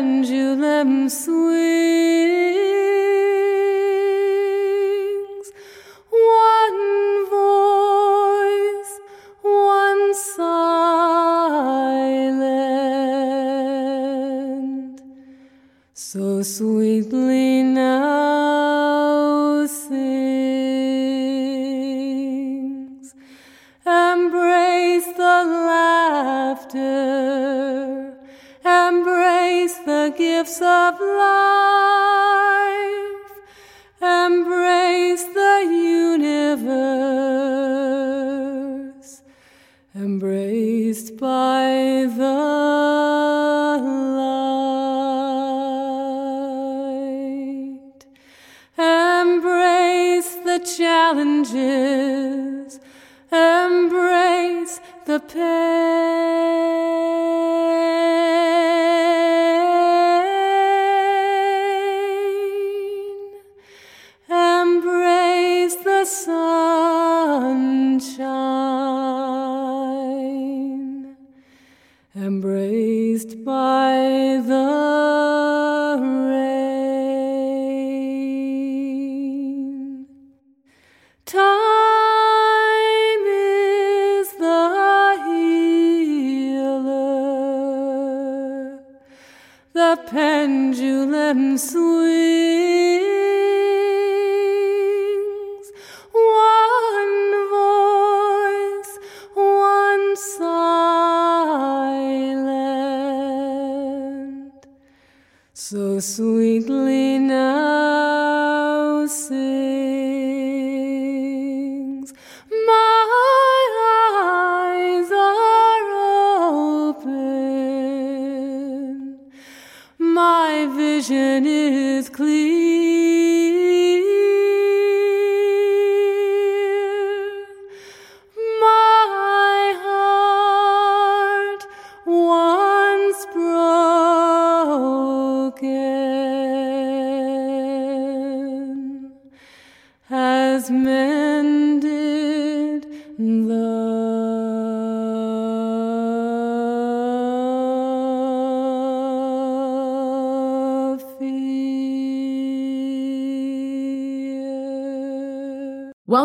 Pendulum swings.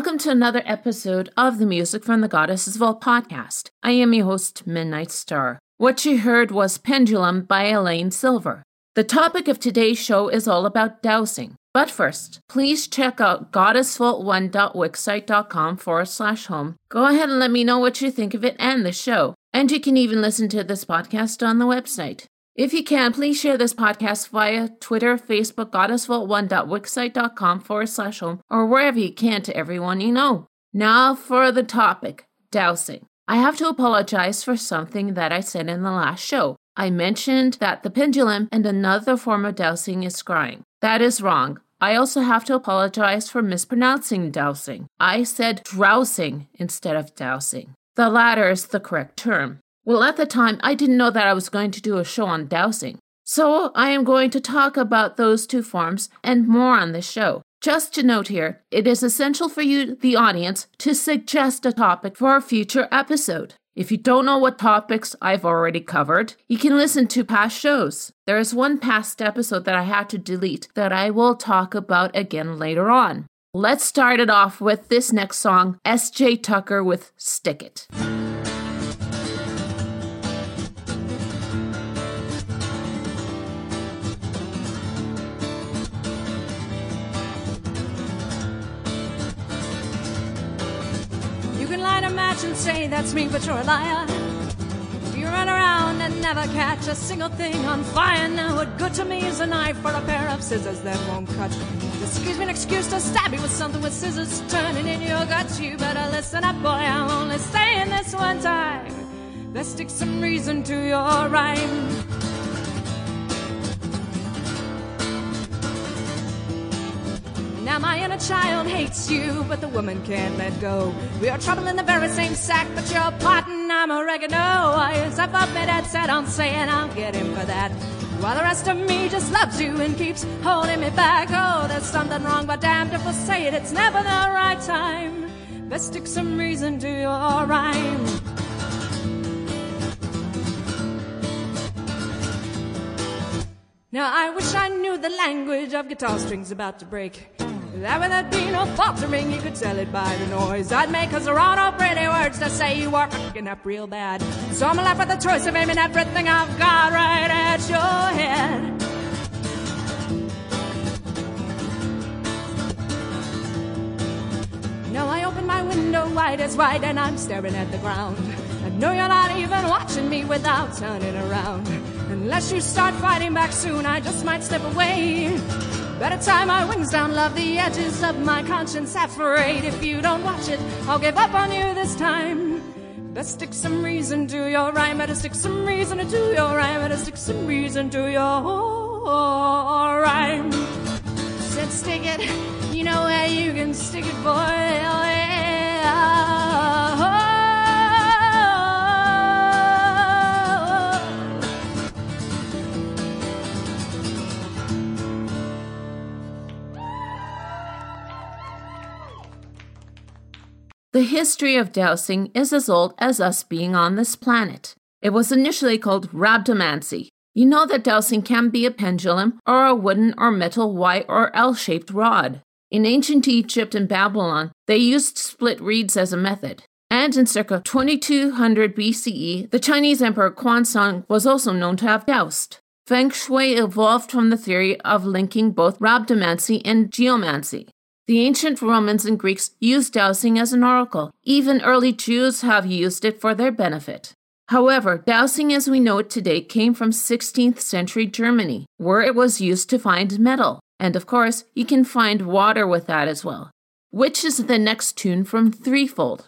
Welcome to another episode of the Music from the Goddesses Vault podcast. I am your host, Midnight Star. What you heard was Pendulum by Elaine Silver. The topic of today's show is all about dowsing. But first, please check out goddessvault1.wixsite.com forward slash home. Go ahead and let me know what you think of it and the show. And you can even listen to this podcast on the website. If you can, please share this podcast via Twitter, Facebook, goddessvault1.wixsite.com forward slash home, or wherever you can to everyone you know. Now for the topic dowsing. I have to apologize for something that I said in the last show. I mentioned that the pendulum and another form of dowsing is scrying. That is wrong. I also have to apologize for mispronouncing dowsing. I said drowsing instead of dowsing. The latter is the correct term. Well, at the time, I didn't know that I was going to do a show on dowsing. So I am going to talk about those two forms and more on this show. Just to note here, it is essential for you, the audience, to suggest a topic for a future episode. If you don't know what topics I've already covered, you can listen to past shows. There is one past episode that I had to delete that I will talk about again later on. Let's start it off with this next song, S.J. Tucker with Stick It. Match and say that's me, but you're a liar. You run around and never catch a single thing on fire. Now, what good to me is a knife or a pair of scissors that won't cut. Gives me an excuse to stab you with something with scissors turning in your guts. You better listen up, boy. I'm only saying this one time. Let's stick some reason to your rhyme. Now my inner child hates you, but the woman can't let go. We are trouble in the very same sack, but you're pot and I'm oregano. I step up and head set on saying I'll get him for that. While the rest of me just loves you and keeps holding me back. Oh, there's something wrong, but damned if I say it, it's never the right time. Let's stick some reason to your rhyme. Now I wish I knew the language of guitar strings about to break. That way there'd be no faltering, you could tell it by the noise I'd make, cause there are no pretty words to say you are fucking up real bad. So I'm left with the choice of aiming everything I've got right at your head. Now I open my window wide as wide and I'm staring at the ground. I know you're not even watching me without turning around. Unless you start fighting back soon, I just might slip away. Better tie my wings down, love the edges of my conscience. Afraid if you don't watch it, I'll give up on you this time. Better stick some reason to your rhyme. Better stick some reason to your rhyme. Better stick some reason to your rhyme. Said stick it, you know where you can stick it, boy. The history of dowsing is as old as us being on this planet. It was initially called rhabdomancy. You know that dowsing can be a pendulum or a wooden or metal Y or L shaped rod. In ancient Egypt and Babylon, they used split reeds as a method. And in circa 2200 BCE, the Chinese Emperor Quanzong was also known to have dowsed. Feng Shui evolved from the theory of linking both rhabdomancy and geomancy. The ancient Romans and Greeks used dowsing as an oracle. Even early Jews have used it for their benefit. However, dowsing as we know it today came from 16th century Germany, where it was used to find metal. And of course, you can find water with that as well. Which is the next tune from Threefold.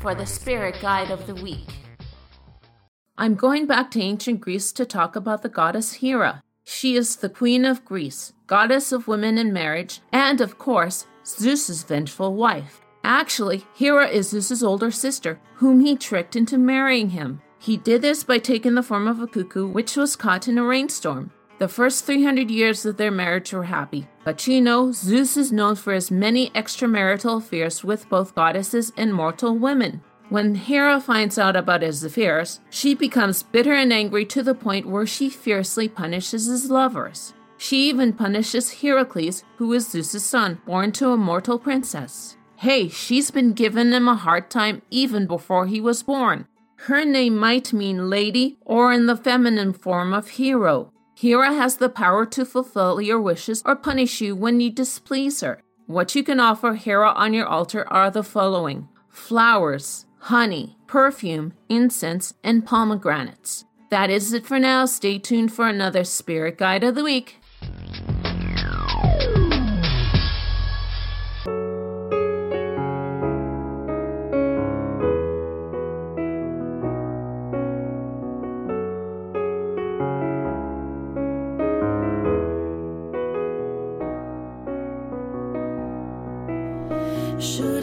For the spirit guide of the week. I'm going back to ancient Greece to talk about the goddess Hera. She is the queen of Greece, goddess of women and marriage, and of course, Zeus's vengeful wife. Actually, Hera is Zeus's older sister, whom he tricked into marrying him. He did this by taking the form of a cuckoo, which was caught in a rainstorm. The first 300 years of their marriage were happy, but you know, Zeus is known for his many extramarital affairs with both goddesses and mortal women. When Hera finds out about his affairs, she becomes bitter and angry to the point where she fiercely punishes his lovers. She even punishes Heracles, who is Zeus's son, born to a mortal princess. Hey, she's been giving him a hard time even before he was born. Her name might mean lady or in the feminine form of hero. Hera has the power to fulfill your wishes or punish you when you displease her. What you can offer Hera on your altar are the following flowers, honey, perfume, incense, and pomegranates. That is it for now. Stay tuned for another Spirit Guide of the Week. Should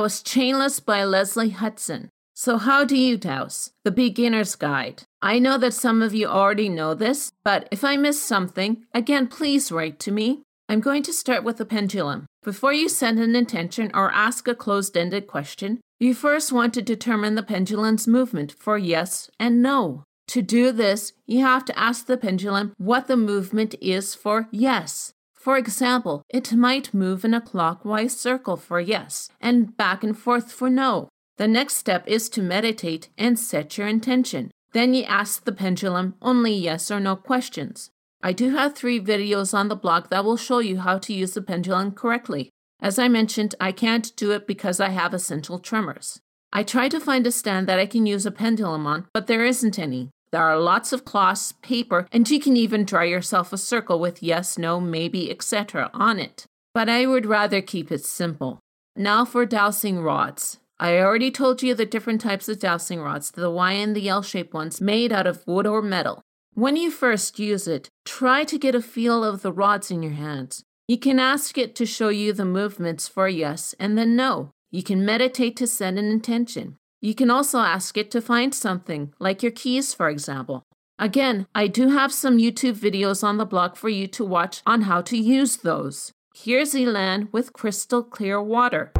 was Chainless by Leslie Hudson. So, how do you dowse? The Beginner's Guide. I know that some of you already know this, but if I miss something, again, please write to me. I'm going to start with the pendulum. Before you send an intention or ask a closed ended question, you first want to determine the pendulum's movement for yes and no. To do this, you have to ask the pendulum what the movement is for yes. For example, it might move in a clockwise circle for yes and back and forth for no. The next step is to meditate and set your intention. Then you ask the pendulum only yes or no questions. I do have three videos on the blog that will show you how to use the pendulum correctly. As I mentioned, I can't do it because I have essential tremors. I tried to find a stand that I can use a pendulum on, but there isn't any. There are lots of cloths, paper, and you can even draw yourself a circle with yes, no, maybe, etc. on it. But I would rather keep it simple. Now for dowsing rods. I already told you the different types of dowsing rods, the Y and the L shaped ones made out of wood or metal. When you first use it, try to get a feel of the rods in your hands. You can ask it to show you the movements for yes and then no. You can meditate to set an intention. You can also ask it to find something, like your keys, for example. Again, I do have some YouTube videos on the blog for you to watch on how to use those. Here's Elane with crystal clear water.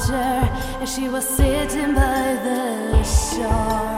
Water, and she was sitting by the shore.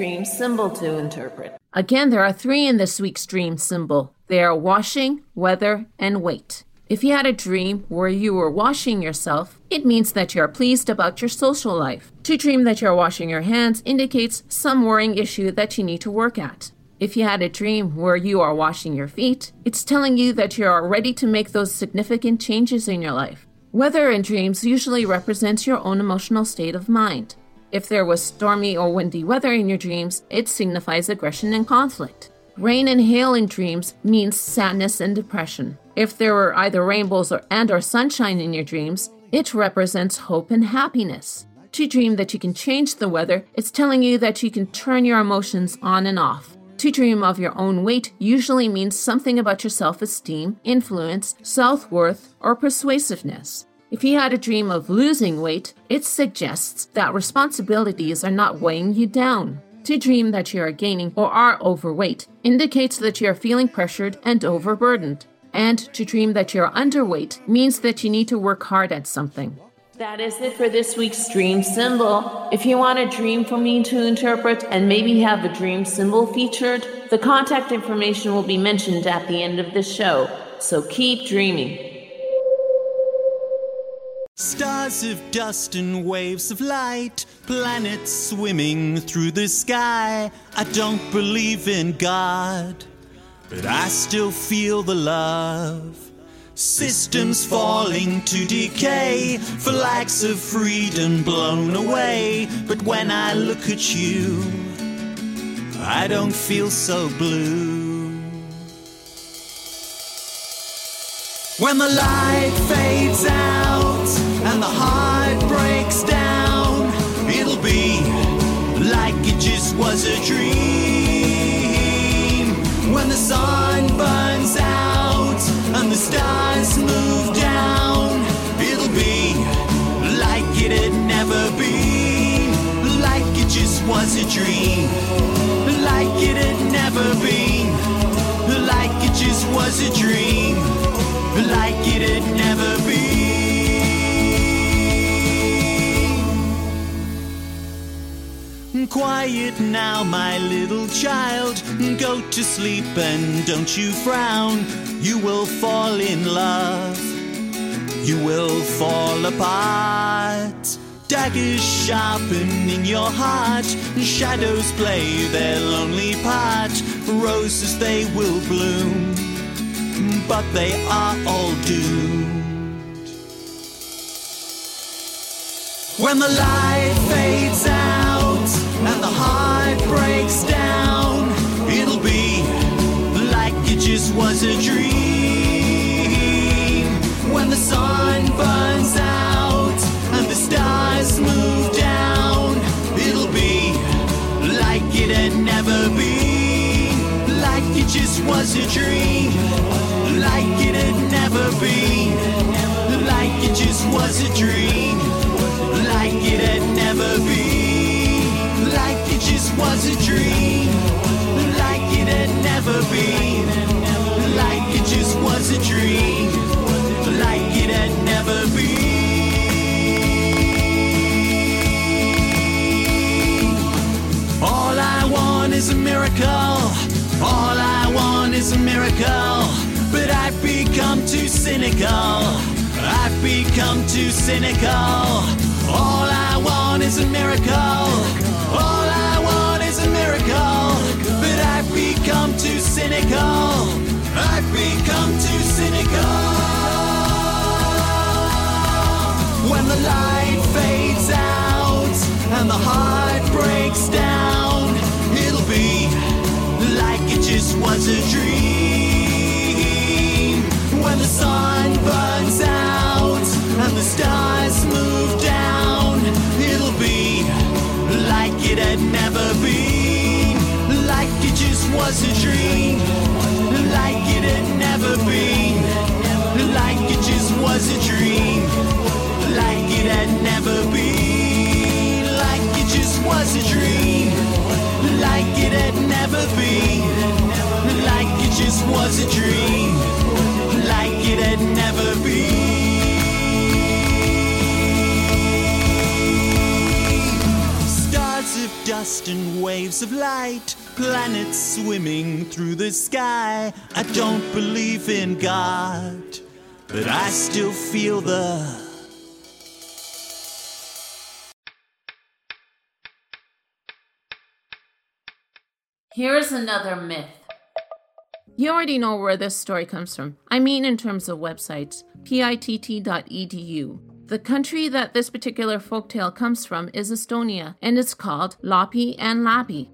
Dream symbol to interpret. Again, there are three in this week's dream symbol they are washing, weather, and weight. If you had a dream where you were washing yourself, it means that you are pleased about your social life. To dream that you are washing your hands indicates some worrying issue that you need to work at. If you had a dream where you are washing your feet, it's telling you that you are ready to make those significant changes in your life. Weather in dreams usually represents your own emotional state of mind. If there was stormy or windy weather in your dreams, it signifies aggression and conflict. Rain and hail in dreams means sadness and depression. If there were either rainbows or, and or sunshine in your dreams, it represents hope and happiness. To dream that you can change the weather, it's telling you that you can turn your emotions on and off. To dream of your own weight usually means something about your self esteem, influence, self worth, or persuasiveness. If you had a dream of losing weight, it suggests that responsibilities are not weighing you down. To dream that you are gaining or are overweight indicates that you are feeling pressured and overburdened. And to dream that you're underweight means that you need to work hard at something. That is it for this week's dream symbol. If you want a dream for me to interpret and maybe have a dream symbol featured, the contact information will be mentioned at the end of the show. So keep dreaming. Stars of dust and waves of light, planets swimming through the sky. I don't believe in God, but I still feel the love. Systems falling to decay, flags of freedom blown away. But when I look at you, I don't feel so blue. When the light fades out and the heart breaks down, it'll be like it just was a dream. When the sun burns out and the stars move down, it'll be like it had never been. Like it just was a dream. Like it had never been. Like it just was a dream. Like it had never been. Quiet now, my little child. Go to sleep and don't you frown. You will fall in love. You will fall apart. Daggers sharpen in your heart. Shadows play their lonely part. Roses they will bloom, but they are all doomed. When the light fades out and the heart breaks down, it'll be like it just was a dream. When the sun burns out and the stars move down, it'll be like it had never been. Like it just was a dream. Like it had never been. Like it just was a dream. Like it had never been. Like it just was a dream. Like it had never been. Like it just was a dream. Like it had never been. All I want is a miracle. All I want is a miracle. Too cynical. I've become too cynical. All I want is a miracle. All I want is a miracle. But I've become too cynical. I've become too cynical. When the light fades out and the heart breaks down, it'll be like it just was a dream. When the sun burns out and the stars move down, it'll be like it had never been. Like it just was a dream. Like it had never been. Like it just was a dream. Like it had never been. Like it just was a dream. Like it had never been. Like it just was a dream. Been. Stars of waves of light, planets swimming through the sky. I don't believe in God, but I still feel the. Here's another myth. You already know where this story comes from. I mean, in terms of websites, pitt.edu. The country that this particular folktale comes from is Estonia, and it's called Loppi and Lappi.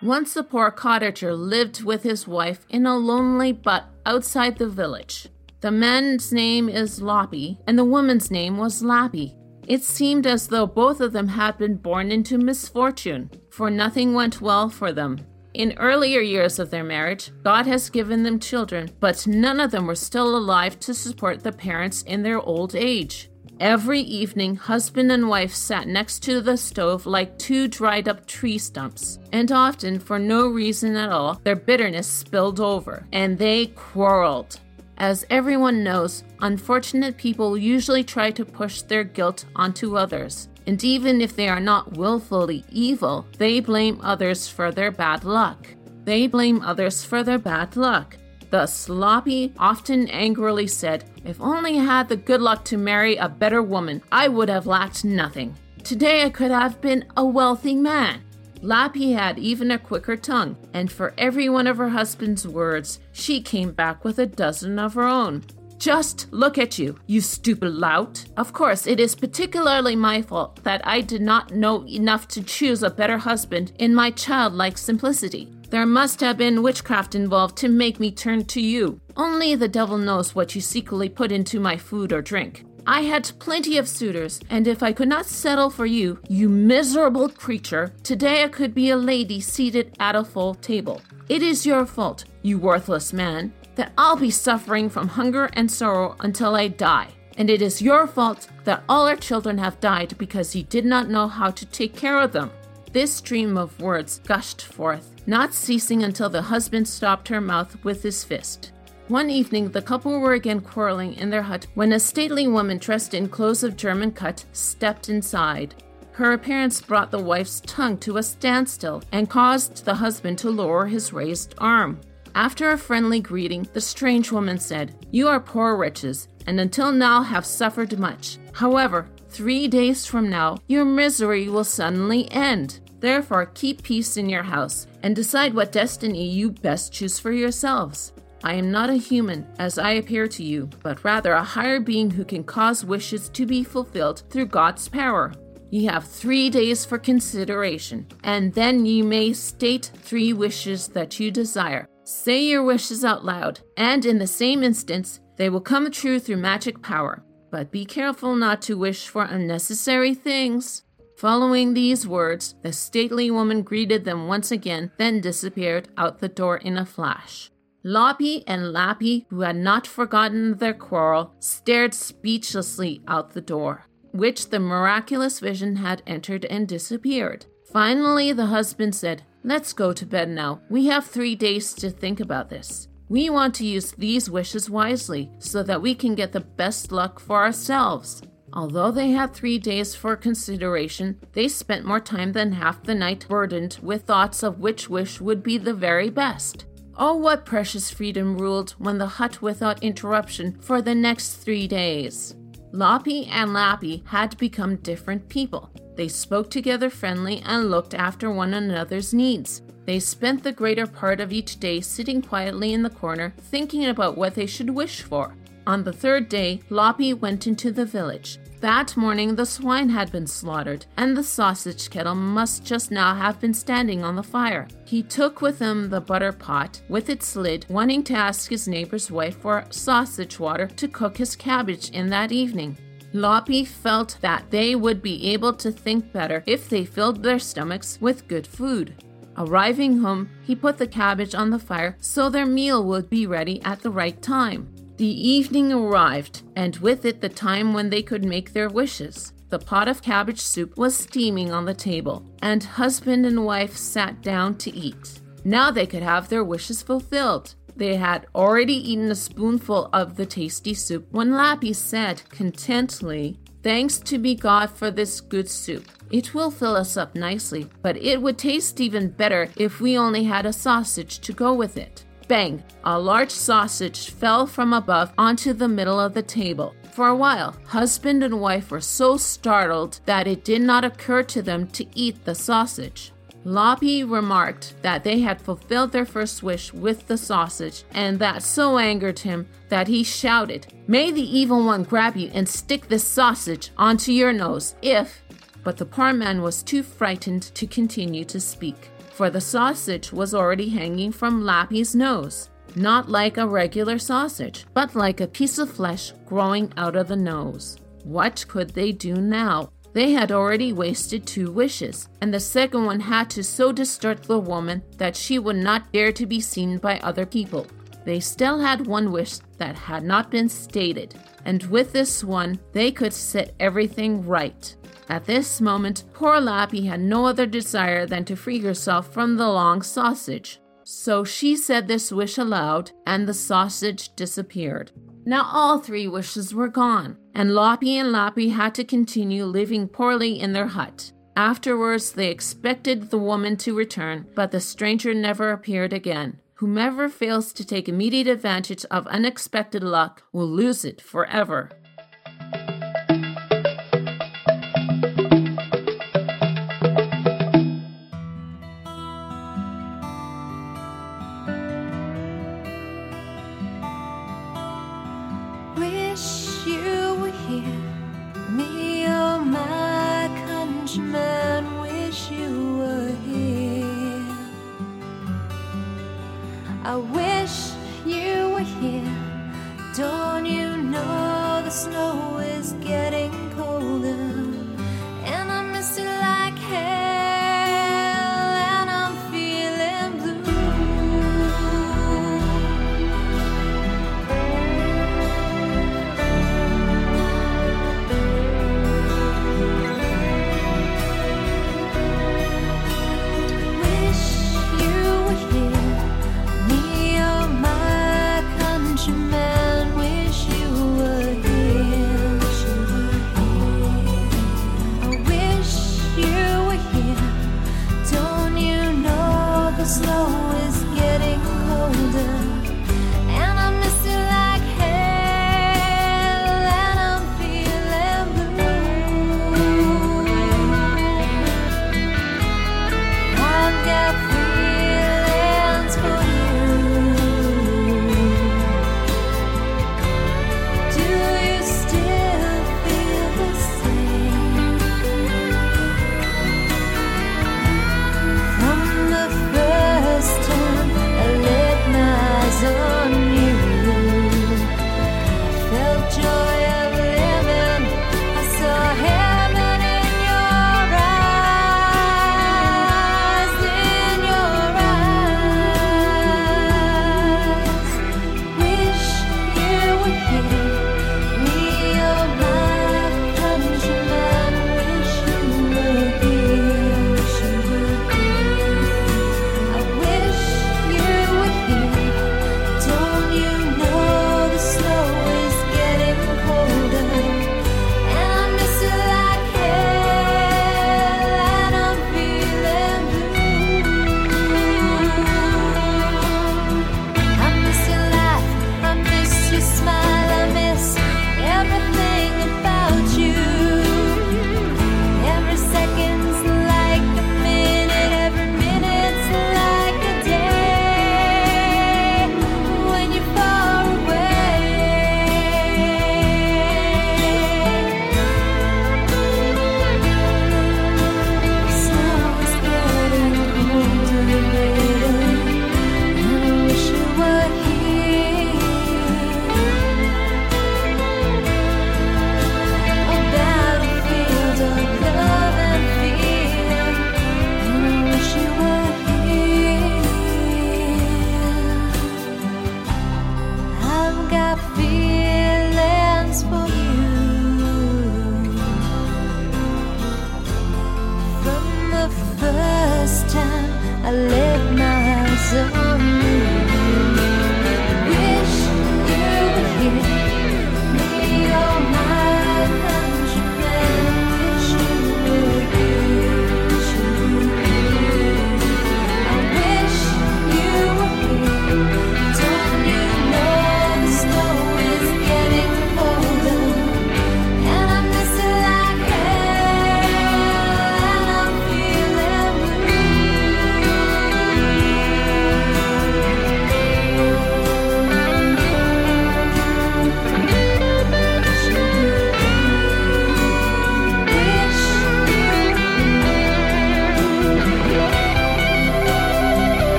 Once a poor cottager lived with his wife in a lonely but outside the village. The man's name is Loppi, and the woman's name was Lappi. It seemed as though both of them had been born into misfortune, for nothing went well for them. In earlier years of their marriage, God has given them children, but none of them were still alive to support the parents in their old age. Every evening, husband and wife sat next to the stove like two dried up tree stumps, and often, for no reason at all, their bitterness spilled over, and they quarreled. As everyone knows, unfortunate people usually try to push their guilt onto others. And even if they are not willfully evil, they blame others for their bad luck. They blame others for their bad luck. The sloppy often angrily said, If only I had the good luck to marry a better woman, I would have lacked nothing. Today I could have been a wealthy man. Lappi had even a quicker tongue, and for every one of her husband's words, she came back with a dozen of her own. Just look at you, you stupid lout. Of course, it is particularly my fault that I did not know enough to choose a better husband in my childlike simplicity. There must have been witchcraft involved to make me turn to you. Only the devil knows what you secretly put into my food or drink. I had plenty of suitors, and if I could not settle for you, you miserable creature, today I could be a lady seated at a full table. It is your fault, you worthless man, that I'll be suffering from hunger and sorrow until I die. And it is your fault that all our children have died because you did not know how to take care of them. This stream of words gushed forth, not ceasing until the husband stopped her mouth with his fist. One evening, the couple were again quarreling in their hut when a stately woman dressed in clothes of German cut stepped inside. Her appearance brought the wife's tongue to a standstill and caused the husband to lower his raised arm. After a friendly greeting, the strange woman said, You are poor wretches, and until now have suffered much. However, three days from now, your misery will suddenly end. Therefore, keep peace in your house and decide what destiny you best choose for yourselves. I am not a human as I appear to you, but rather a higher being who can cause wishes to be fulfilled through God's power. You have three days for consideration, and then you may state three wishes that you desire. Say your wishes out loud, and in the same instance, they will come true through magic power. But be careful not to wish for unnecessary things. Following these words, the stately woman greeted them once again, then disappeared out the door in a flash. Loppi and Lappi, who had not forgotten their quarrel, stared speechlessly out the door, which the miraculous vision had entered and disappeared. Finally, the husband said, Let's go to bed now. We have three days to think about this. We want to use these wishes wisely so that we can get the best luck for ourselves. Although they had three days for consideration, they spent more time than half the night burdened with thoughts of which wish would be the very best. Oh, what precious freedom ruled when the hut without interruption for the next three days. Loppi and Lappi had become different people. They spoke together friendly and looked after one another's needs. They spent the greater part of each day sitting quietly in the corner, thinking about what they should wish for. On the third day, Loppi went into the village. That morning, the swine had been slaughtered, and the sausage kettle must just now have been standing on the fire. He took with him the butter pot with its lid, wanting to ask his neighbor's wife for sausage water to cook his cabbage in that evening. Loppi felt that they would be able to think better if they filled their stomachs with good food. Arriving home, he put the cabbage on the fire so their meal would be ready at the right time. The evening arrived, and with it the time when they could make their wishes. The pot of cabbage soup was steaming on the table, and husband and wife sat down to eat. Now they could have their wishes fulfilled. They had already eaten a spoonful of the tasty soup when Lappi said contently, Thanks to be God for this good soup. It will fill us up nicely, but it would taste even better if we only had a sausage to go with it. Bang! A large sausage fell from above onto the middle of the table. For a while, husband and wife were so startled that it did not occur to them to eat the sausage. Loppi remarked that they had fulfilled their first wish with the sausage, and that so angered him that he shouted, May the evil one grab you and stick this sausage onto your nose if. But the poor man was too frightened to continue to speak, for the sausage was already hanging from Lappi's nose. Not like a regular sausage, but like a piece of flesh growing out of the nose. What could they do now? They had already wasted two wishes, and the second one had to so distort the woman that she would not dare to be seen by other people. They still had one wish that had not been stated, and with this one, they could set everything right. At this moment, poor Lappi had no other desire than to free herself from the long sausage. So she said this wish aloud, and the sausage disappeared. Now all three wishes were gone, and Loppi and Lappi had to continue living poorly in their hut. Afterwards, they expected the woman to return, but the stranger never appeared again. Whomever fails to take immediate advantage of unexpected luck will lose it forever.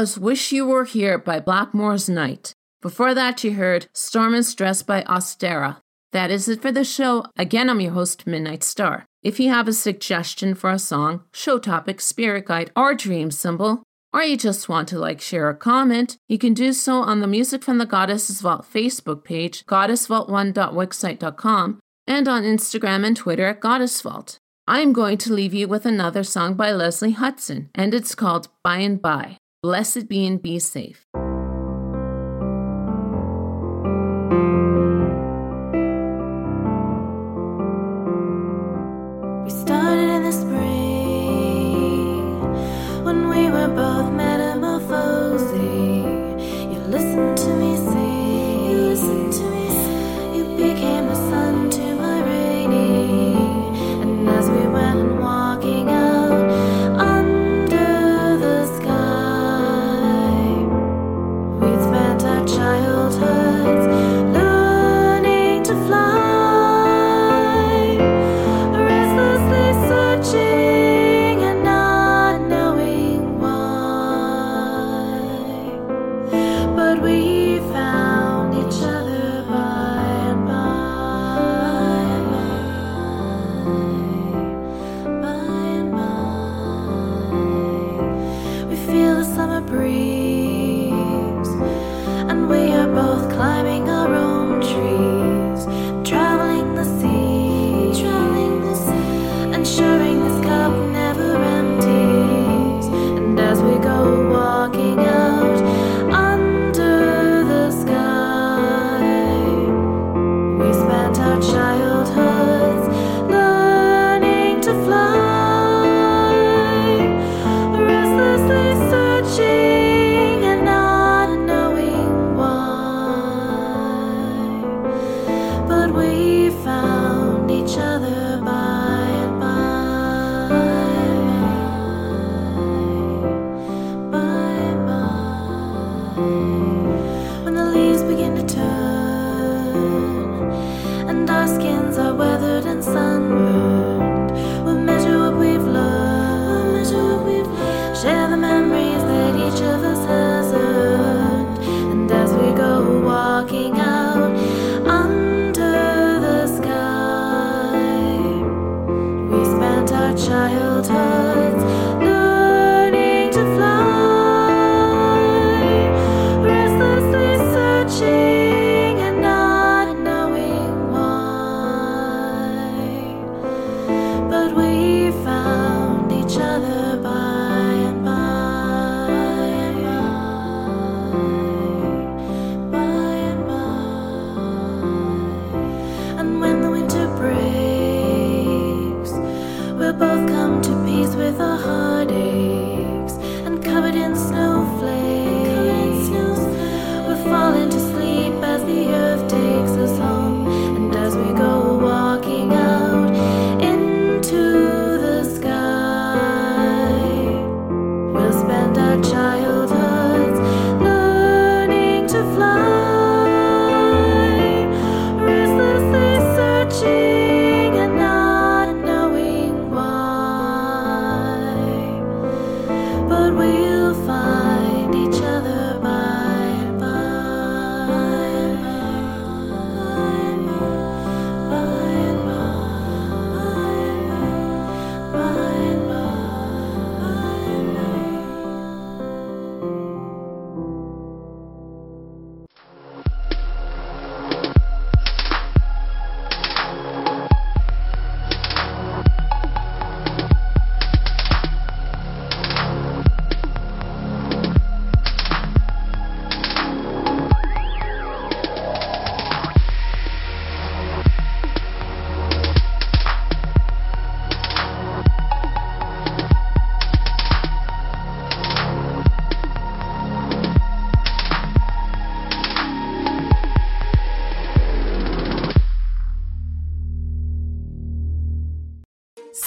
Was Wish You Were Here by Blackmore's Night. Before that, you heard Storm and Stress by Ostara. That is it for the show. Again, I'm your host, Midnight Star. If you have a suggestion for a song, show topic, spirit guide, or dream symbol, or you just want to like, share, or comment, you can do so on the Music from the Goddesses Vault Facebook page, goddessvault1.wixsite.com, and on Instagram and Twitter at goddessvault. I am going to leave you with another song by Leslie Hudson, and it's called By and By. Blessed be and be safe. Our skins are weathered and sunburned,